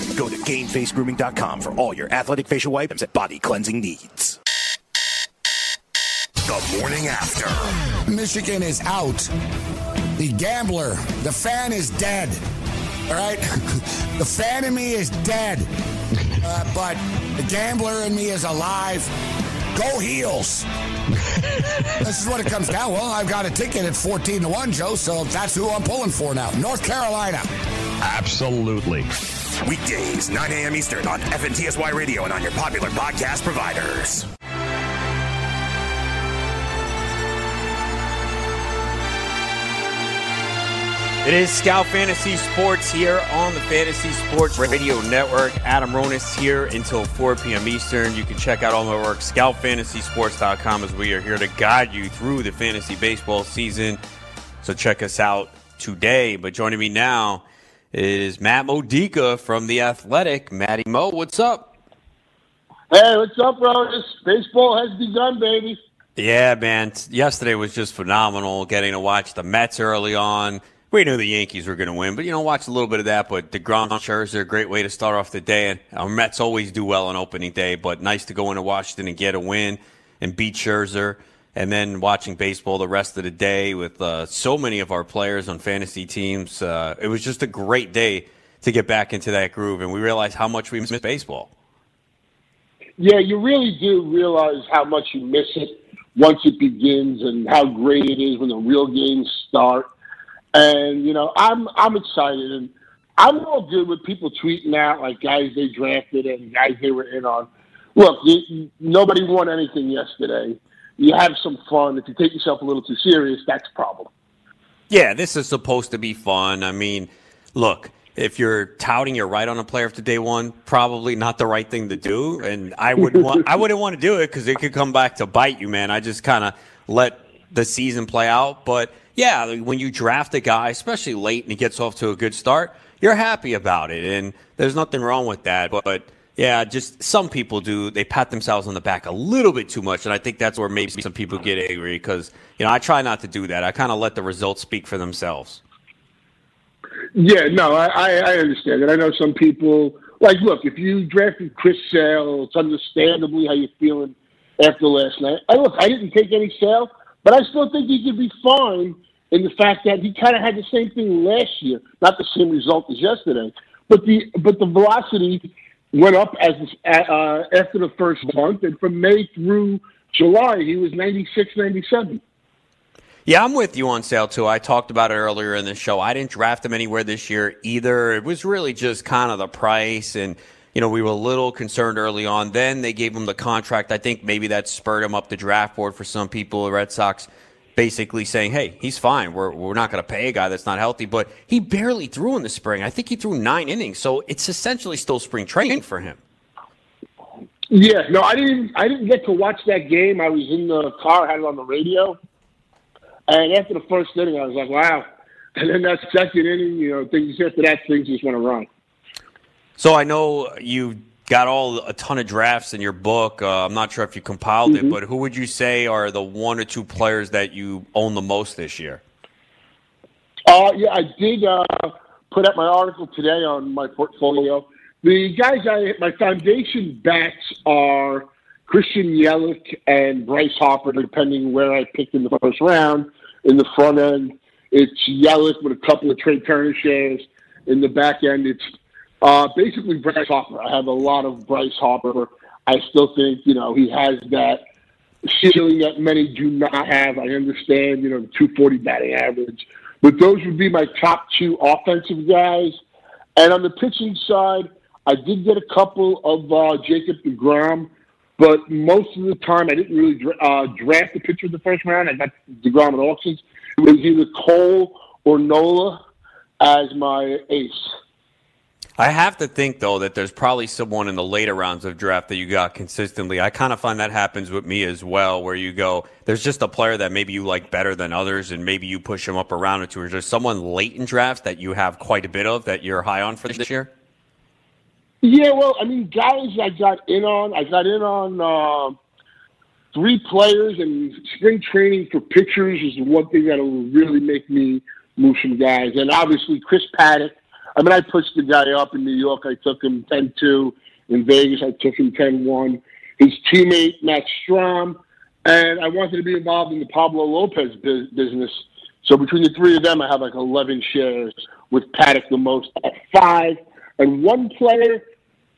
Go to GameFaceGrooming.com for all your athletic facial wipes and body cleansing needs. The morning after. Michigan is out. The gambler, the fan is dead. All right? [LAUGHS] the fan in me is dead. Uh, but the gambler in me is alive. Go heels. [LAUGHS] this is what it comes down. Well, I've got a ticket at 14 to 1, Joe, so that's who I'm pulling for now. North Carolina. Absolutely. Weekdays, 9 a.m. Eastern on FNTSY Radio and on your popular podcast providers. It is Scout Fantasy Sports here on the Fantasy Sports Radio Network. Adam Ronis here until 4 p.m. Eastern. You can check out all my work, scoutfantasysports.com, as we are here to guide you through the fantasy baseball season. So check us out today. But joining me now is Matt Modica from The Athletic. Matty Mo, what's up? Hey, what's up, Ronis? Baseball has begun, baby. Yeah, man. Yesterday was just phenomenal getting to watch the Mets early on we knew the Yankees were going to win, but you know, watch a little bit of that. But DeGrom, Scherzer, a great way to start off the day. And our Mets always do well on opening day, but nice to go into Washington and get a win and beat Scherzer. And then watching baseball the rest of the day with uh, so many of our players on fantasy teams. Uh, it was just a great day to get back into that groove, and we realized how much we miss baseball. Yeah, you really do realize how much you miss it once it begins, and how great it is when the real games start. And you know, I'm I'm excited, and I'm all good with people tweeting out like guys they drafted and guys they were in on. Look, you, nobody won anything yesterday. You have some fun. If you take yourself a little too serious, that's a problem. Yeah, this is supposed to be fun. I mean, look, if you're touting you're right on a player after day one, probably not the right thing to do. And I would want, I wouldn't want to do it because it could come back to bite you, man. I just kind of let the season play out. But yeah, when you draft a guy, especially late, and he gets off to a good start, you're happy about it, and there's nothing wrong with that. But yeah, just some people do. They pat themselves on the back a little bit too much, and I think that's where maybe some people get angry because you know I try not to do that. I kind of let the results speak for themselves. Yeah, no, I, I understand and I know some people like look if you drafted Chris Sale, it's understandably how you're feeling after last night. I look, I didn't take any Sale, but I still think he could be fine in the fact that he kind of had the same thing last year, not the same result as yesterday, but the but the velocity went up as uh, after the first month, and from May through July, he was 96, 97. Yeah, I'm with you on Sale too. I talked about it earlier in the show. I didn't draft him anywhere this year either. It was really just kind of the price and you know, we were a little concerned early on. Then they gave him the contract. I think maybe that spurred him up the draft board for some people. The Red Sox basically saying, hey, he's fine. We're, we're not going to pay a guy that's not healthy. But he barely threw in the spring. I think he threw nine innings. So it's essentially still spring training for him. Yeah, no, I didn't. I didn't get to watch that game. I was in the car, had it on the radio, and after the first inning, I was like, "Wow!" And then that second inning, you know, things after that, things just went to run. So I know you got all a ton of drafts in your book. Uh, I'm not sure if you compiled mm-hmm. it, but who would you say are the one or two players that you own the most this year? Uh, yeah, I did uh, put up my article today on my portfolio. The guys I my foundation bats are Christian Yelich and Bryce Harper, depending where I picked in the first round. In the front end, it's Yelich with a couple of Trea Turner shares. In the back end, it's uh, basically, Bryce Harper. I have a lot of Bryce Harper. I still think you know he has that ceiling that many do not have. I understand, you know, the 240 batting average, but those would be my top two offensive guys. And on the pitching side, I did get a couple of uh, Jacob Degrom, but most of the time I didn't really dra- uh, draft the pitcher in the first round. I got Degrom at auctions. It was either Cole or Nola as my ace. I have to think though that there's probably someone in the later rounds of draft that you got consistently. I kind of find that happens with me as well, where you go, there's just a player that maybe you like better than others, and maybe you push him up around or two. Is there someone late in drafts that you have quite a bit of that you're high on for this year. Yeah, well, I mean, guys, I got in on. I got in on uh, three players, and spring training for pitchers is the one thing that'll really make me move some guys. And obviously, Chris Paddack I mean, I pushed the guy up in New York. I took him 10 2. In Vegas, I took him 10 1. His teammate, Matt Strahm, and I wanted to be involved in the Pablo Lopez business. So between the three of them, I have like 11 shares with Paddack the most at five. And one player,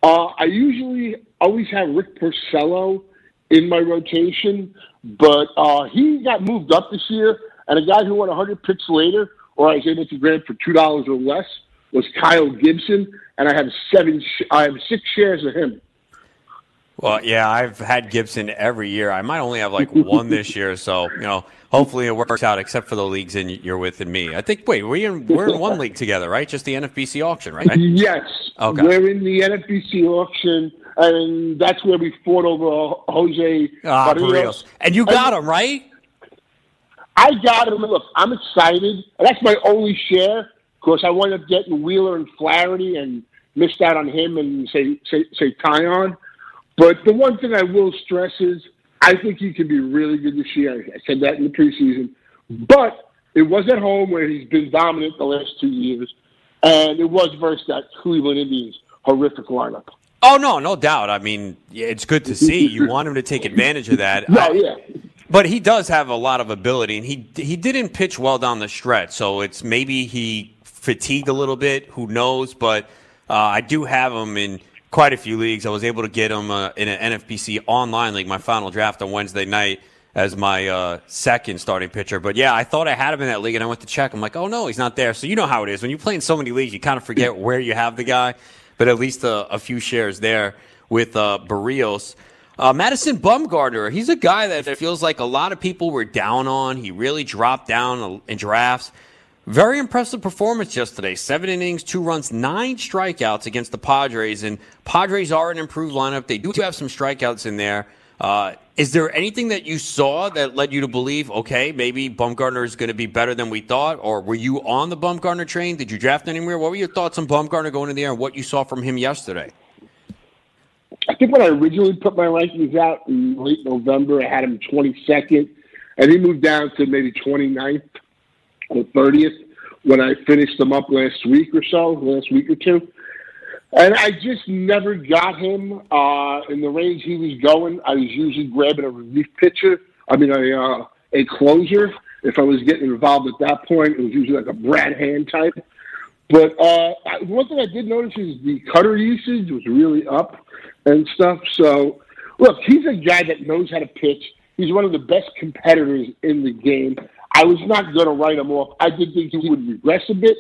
uh, I usually always have Rick Porcello in my rotation, but uh, he got moved up this year. And a guy who went 100 picks later, or I was able to grab for $2 or less, was Kyle Gibson, and I have seven. I have six shares of him. Well, yeah, I've had Gibson every year. I might only have like one this year, so you know, hopefully it works out. Except for the leagues in you're with and me. I think. Wait, we're in we're in one league together, right? Just the NFBC auction, right? Yes. Okay. We're in the NFBC auction, and that's where we fought over Jose ah, Berrios. And you got him right. I got him. Look, I'm excited. That's my only share course, I wound up getting Wheeler and Flaherty and missed out on him and say say say Taillon. But the one thing I will stress is I think he can be really good this year. I said that in the preseason, but it was at home where he's been dominant the last two years, and it was versus that Cleveland Indians horrific lineup. Oh no, no doubt. I mean, it's good to see. You want him to take advantage of that. [LAUGHS] no, yeah. But he does have a lot of ability, and he he didn't pitch well down the stretch. So it's maybe he fatigued a little bit. Who knows? But uh, I do have him in quite a few leagues. I was able to get him uh, in an NFBC online league, my final draft on Wednesday night as my uh, second starting pitcher. But yeah, I thought I had him in that league, and I went to check. I'm like, oh no, he's not there. So you know how it is when you play in so many leagues, you kind of forget where you have the guy. But at least a, a few shares there with uh, Berrios. Uh, Madison Bumgarner, he's a guy that feels like a lot of people were down on. He really dropped down in drafts. Very impressive performance yesterday. Seven innings, two runs, nine strikeouts against the Padres. And Padres are an improved lineup. They do have some strikeouts in there. Uh, is there anything that you saw that led you to believe, okay, maybe Bumgarner is going to be better than we thought? Or were you on the Bumgarner train? Did you draft anywhere? What were your thoughts on Bumgarner going in there and what you saw from him yesterday? I think when I originally put my rankings out in late November, I had him 22nd, and he moved down to maybe 29th or 30th when I finished them up last week or so, last week or two. And I just never got him uh, in the range he was going. I was usually grabbing a relief pitcher. I mean, a uh, a closer. If I was getting involved at that point, it was usually like a Brad Hand type. But uh, one thing I did notice is the cutter usage was really up and stuff. So, look, he's a guy that knows how to pitch. He's one of the best competitors in the game. I was not going to write him off. I did think he would regress a bit,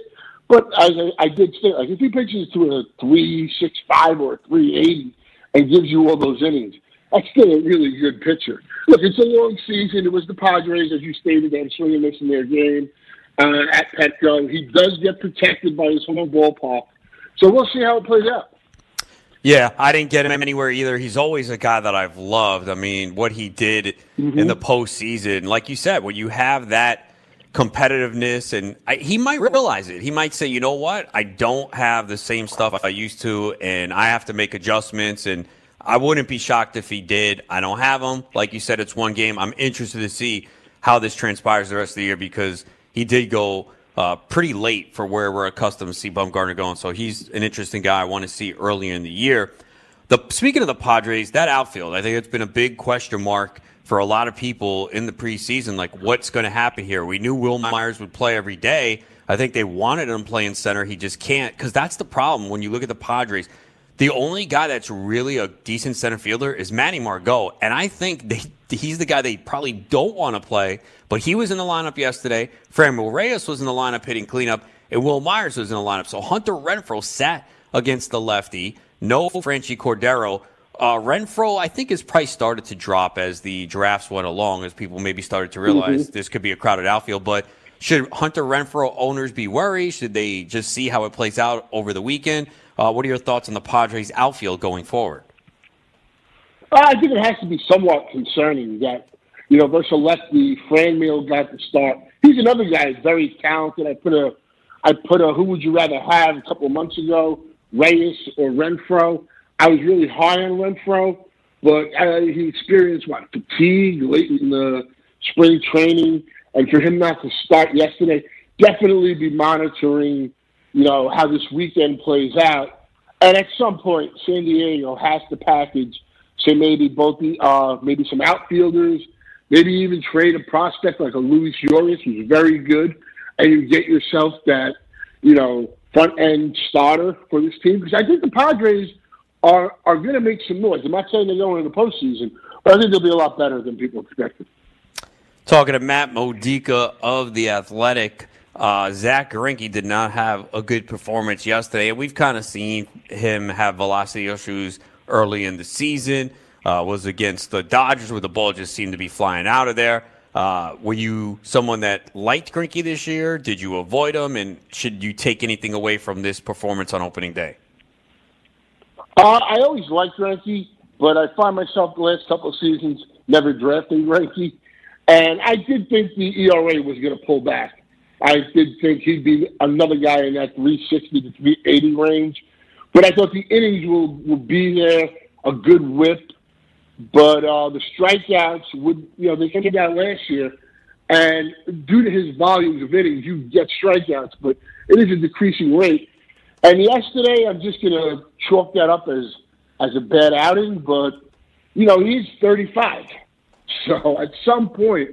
but I, I did say, like if he pitches to a three six five or a three eighty and gives you all those innings, that's still a really good pitcher. Look, it's a long season. It was the Padres, as you stated, they swinging this in their game uh, at Petco. He does get protected by his home ballpark, so we'll see how it plays out. Yeah, I didn't get him anywhere either. He's always a guy that I've loved. I mean, what he did mm-hmm. in the postseason, like you said, when you have that competitiveness, and I, he might realize it. He might say, you know what, I don't have the same stuff I used to, and I have to make adjustments. And I wouldn't be shocked if he did. I don't have him. Like you said, it's one game. I'm interested to see how this transpires the rest of the year because he did go uh, pretty late for where we're accustomed to see Bumgarner going. So he's an interesting guy I want to see earlier in the year. The speaking of the Padres, that outfield, I think it's been a big question mark for a lot of people in the preseason. Like, what's going to happen here? We knew Wil Myers would play every day. I think they wanted him playing center. He just can't because that's the problem when you look at the Padres. The only guy that's really a decent center fielder is Manny Margot, and I think they, he's the guy they probably don't want to play. But he was in the lineup yesterday. Franmil Reyes was in the lineup hitting cleanup, and Wil Myers was in the lineup. So Hunter Renfroe sat against the lefty. No Franchy Cordero. Uh, Renfroe, I think his price started to drop as the drafts went along, as people maybe started to realize mm-hmm. this could be a crowded outfield. But should Hunter Renfroe owners be worried? Should they just see how it plays out over the weekend? Uh, what are your thoughts on the Padres outfield going forward? I think it has to be somewhat concerning that, you know, versus lefty, Franmil got the start. He's another guy very talented. I put a, I put a who would you rather have a couple of months ago, Reyes or Renfroe. I was really high on Renfroe, but uh, he experienced what fatigue late in the spring training, and for him not to start yesterday, definitely be monitoring you know, how this weekend plays out. And at some point, San Diego has to package, say maybe both the uh, maybe some outfielders, maybe even trade a prospect like a Luis Urias, who's very good, and you get yourself that you know front end starter for this team. Because I think the Padres are are going to make some noise. I'm not saying they're going to the postseason, but I think they'll be a lot better than people expected. Talking to Matt Modica of the Athletic. Uh, Zack Greinke did not have a good performance yesterday, we've kind of seen him have velocity issues early in the season. Uh, was against the Dodgers where the ball just seemed to be flying out of there. Uh, were you someone that liked Greinke this year? Did you avoid him? And should you take anything away from this performance on opening day? Uh, I always liked Greinke, but I find myself the last couple of seasons never drafting Greinke. And I did think the ERA was going to pull back. I did think he'd be another guy in that 360 to 380 range. But I thought the innings will, will be there, a good whip. But uh, the strikeouts would, you know, they came out last year. And due to his volumes of innings, you get strikeouts, but it is a decreasing rate. And yesterday, I'm just going to chalk that up as as a bad outing. But you know, he's 35, so at some point,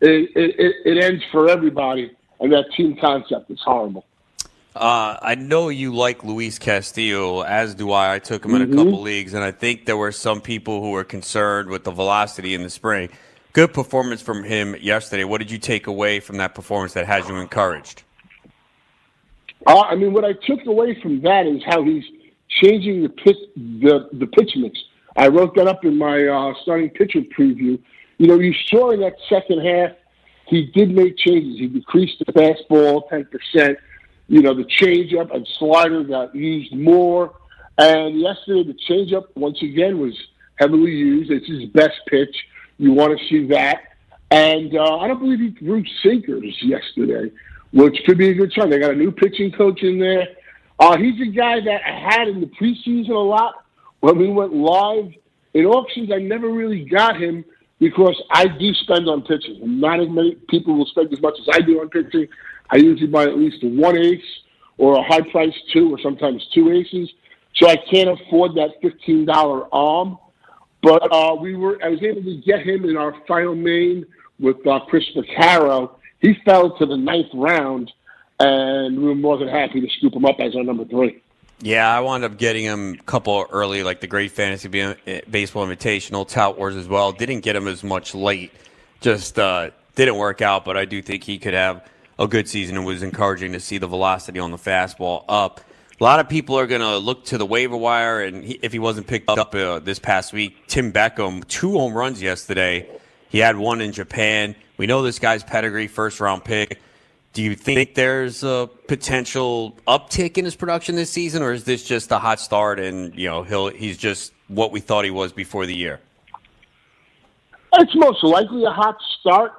it, it, it ends for everybody and that team concept is horrible. Uh, I know you like Luis Castillo, as do I. I took him in a Mhm. couple leagues, and I think there were some people who were concerned with the velocity in the spring. Good performance from him yesterday. What did you take away from that performance that has you encouraged? Uh, I mean, what I took away from that is how he's changing the pitch, the the pitch mix. I wrote that up in my uh, starting pitcher preview. You know, you saw in that second half, he did make changes. He decreased the fastball ten percent. You know, the changeup and slider got used more. And yesterday, the changeup once again was heavily used. It's his best pitch. You want to see that. And uh, I don't believe he threw sinkers yesterday, which could be a good sign. They got a new pitching coach in there. Uh, he's a guy that I had in the preseason a lot. When we went live in auctions, I never really got him because I do spend on pitching. And not as many people will spend as much as I do on pitching. I usually buy at least one ace or a high price two or sometimes two aces. So I can't afford that $15 arm. But uh, we were, I was able to get him in our final main with uh, Chris Vaccaro. He fell to the ninth round, and we were more than happy to scoop him up as our number three. Yeah, I wound up getting him a couple early, like the Great Fantasy eh, Baseball Invitational, Tout Wars as well. Didn't get him as much late. Just uh, didn't work out, but I do think he could have a good season. It was encouraging to see the velocity on the fastball up. A lot of people are going to look to the waiver wire, and he, if he wasn't picked up uh, this past week, Tim Beckham, two home runs yesterday. He had one in Japan. We know this guy's pedigree, first round pick. Do you think there's a potential uptick in his production this season, or is this just a hot start and you know he'll he's just what we thought he was before the year? It's most likely a hot start,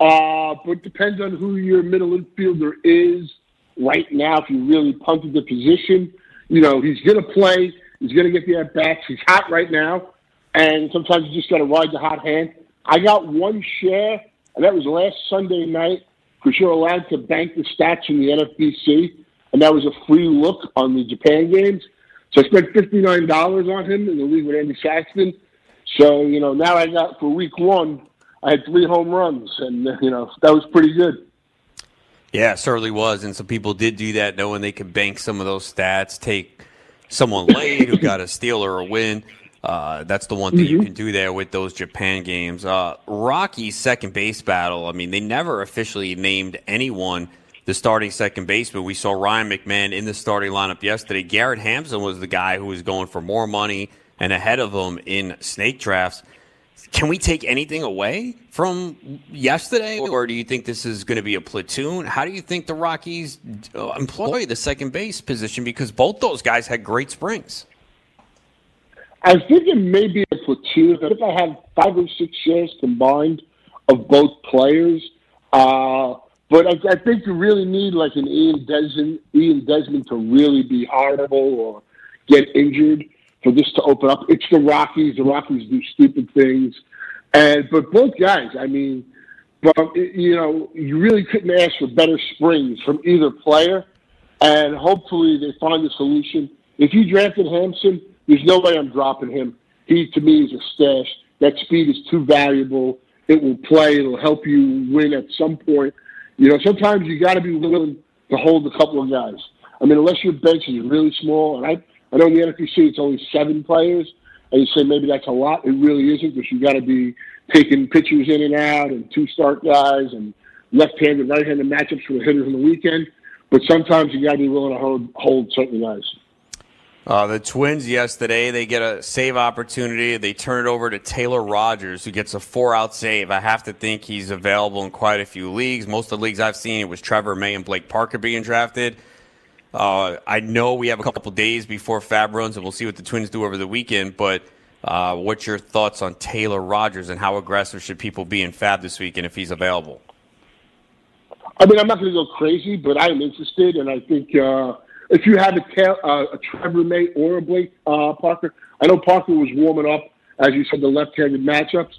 uh, but depends on who your middle infielder is right now. If you really punted the position, you know he's going to play. He's going to get the at bats. He's hot right now, and sometimes you just got to ride the hot hand. I got one share, and that was last Sunday night because you're allowed to bank the stats in the NFBC, and that was a free look on the Japan games. So I spent fifty nine dollars on him in the league with Andy Saxton. So you know now I got for week one, I had three home runs, and [LAUGHS] you know that was pretty good. Yeah, certainly was, and some people did do that, knowing they could bank some of those stats, take someone late who got a steal or a win. Uh, that's the one thing you can do there with those Japan games. Uh, Rockies second base battle. I mean, they never officially named anyone the starting second baseman. We saw Ryan McMahon in the starting lineup yesterday. Garrett Hampson was the guy who was going for more money and ahead of him in snake drafts. Can we take anything away from yesterday, or do you think this is going to be a platoon? How do you think the Rockies uh, employ the second base position? Because both those guys had great springs. I think it may be a platoon. If I have five or six shares combined of both players, uh, but I, I think you really need like an Ian Desmond, Ian Desmond to really be horrible or get injured for this to open up. It's the Rockies. The Rockies do stupid things, and but both guys. I mean, but you know, you really couldn't ask for better springs from either player, and hopefully they find a solution. If you drafted Hampson, there's no way I'm dropping him. He to me is a stash. That speed is too valuable. It will play. It'll help you win at some point. You know, sometimes you got to be willing to hold a couple of guys. I mean, unless your bench is really small, and I I know in the NFBC it's only seven players, and you say maybe that's a lot. It really isn't because you got to be taking pitchers in and out and two start guys and left-handed, right-handed matchups for the hitters on the weekend. But sometimes you got to be willing to hold, hold certain guys. Uh, the Twins yesterday, they get a save opportunity. They turn it over to Taylor Rogers, who gets a four out save. I have to think he's available in quite a few leagues. Most of the leagues I've seen, it was Trevor May and Blake Parker being drafted. Uh, I know we have a couple days before FAAB runs, and we'll see what the Twins do over the weekend. But uh, what's your thoughts on Taylor Rogers and how aggressive should people be in FAAB this weekend if he's available? I mean, I'm not going to go crazy, but I am interested, and I think uh, if you have a, uh, a Trevor May or a Blake uh, Parker, I know Parker was warming up, as you said, the left-handed matchups,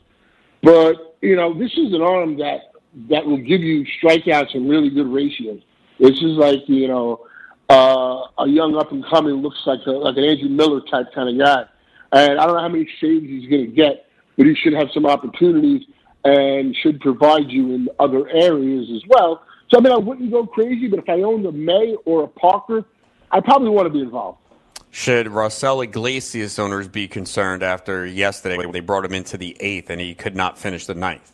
but you know this is an arm that that will give you strikeouts and really good ratios. This is like you know uh, a young up and coming looks like a, like an Andrew Miller type kind of guy, and I don't know how many saves he's going to get, but he should have some opportunities and should provide you in other areas as well. So I mean, I wouldn't go crazy, but if I owned a May or a Parker, I probably want to be involved. Should Raisel Iglesias owners be concerned after yesterday when they brought him into the eighth and he could not finish the ninth?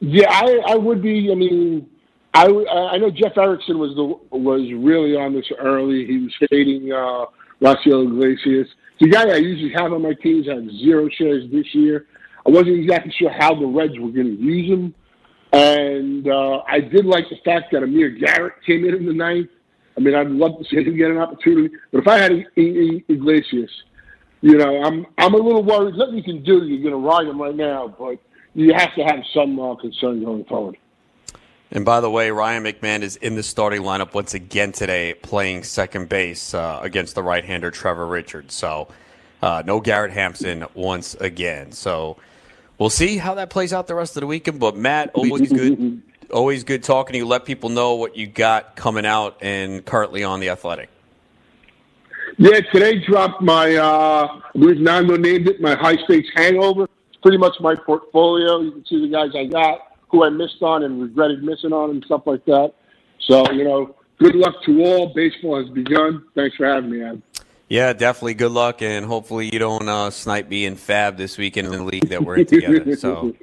Yeah, I, I would be. I mean, I, I know Jeff Erickson was the was really on this early. He was fading uh, Iglesias. The guy I usually have on my teams had zero shares this year. I wasn't exactly sure how the Reds were going to use him, and uh, I did like the fact that Amir Garrett came in in the ninth. I mean, I'd love to see him get an opportunity. But if I had Iglesias, you know, I'm I'm a little worried. Nothing you can do. You're going to ride him right now, but you have to have some uh, concern going forward. And by the way, Ryan McMahon is in the starting lineup once again today, playing second base uh, against the right-hander Trevor Richards. So, uh, no Garrett Hampson once again. So, we'll see how that plays out the rest of the weekend. But Matt, [LAUGHS] always good always good talking to you. Let people know what you got coming out and currently on the Athletic. Yeah, today dropped my, uh, I believe Nando named it, my high stakes hangover. It's pretty much my portfolio. You can see the guys I got, who I missed on and regretted missing on, and stuff like that. So, you know, good luck to all. Baseball has begun. Thanks for having me, Adam. Yeah, definitely. Good luck, and hopefully you don't uh, snipe me and FAAB this weekend in the league that we're in together. So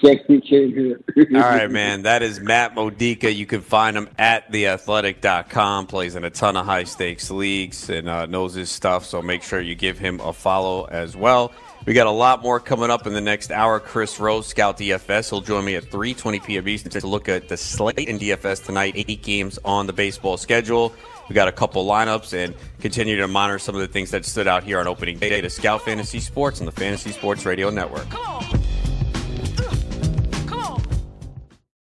came here. All right, man. That is Matt Modica. You can find him at theathletic.com. Plays in a ton of high stakes leagues and uh, knows his stuff. So make sure you give him a follow as well. We got a lot more coming up in the next hour. Chris Rose, Scout DFS. He'll join me at 3:20 p.m. Eastern to look at the slate in DFS tonight. Eight games on the baseball schedule. We got a couple lineups and continue to monitor some of the things that stood out here on opening day to Scout Fantasy Sports on the Fantasy Sports Radio Network.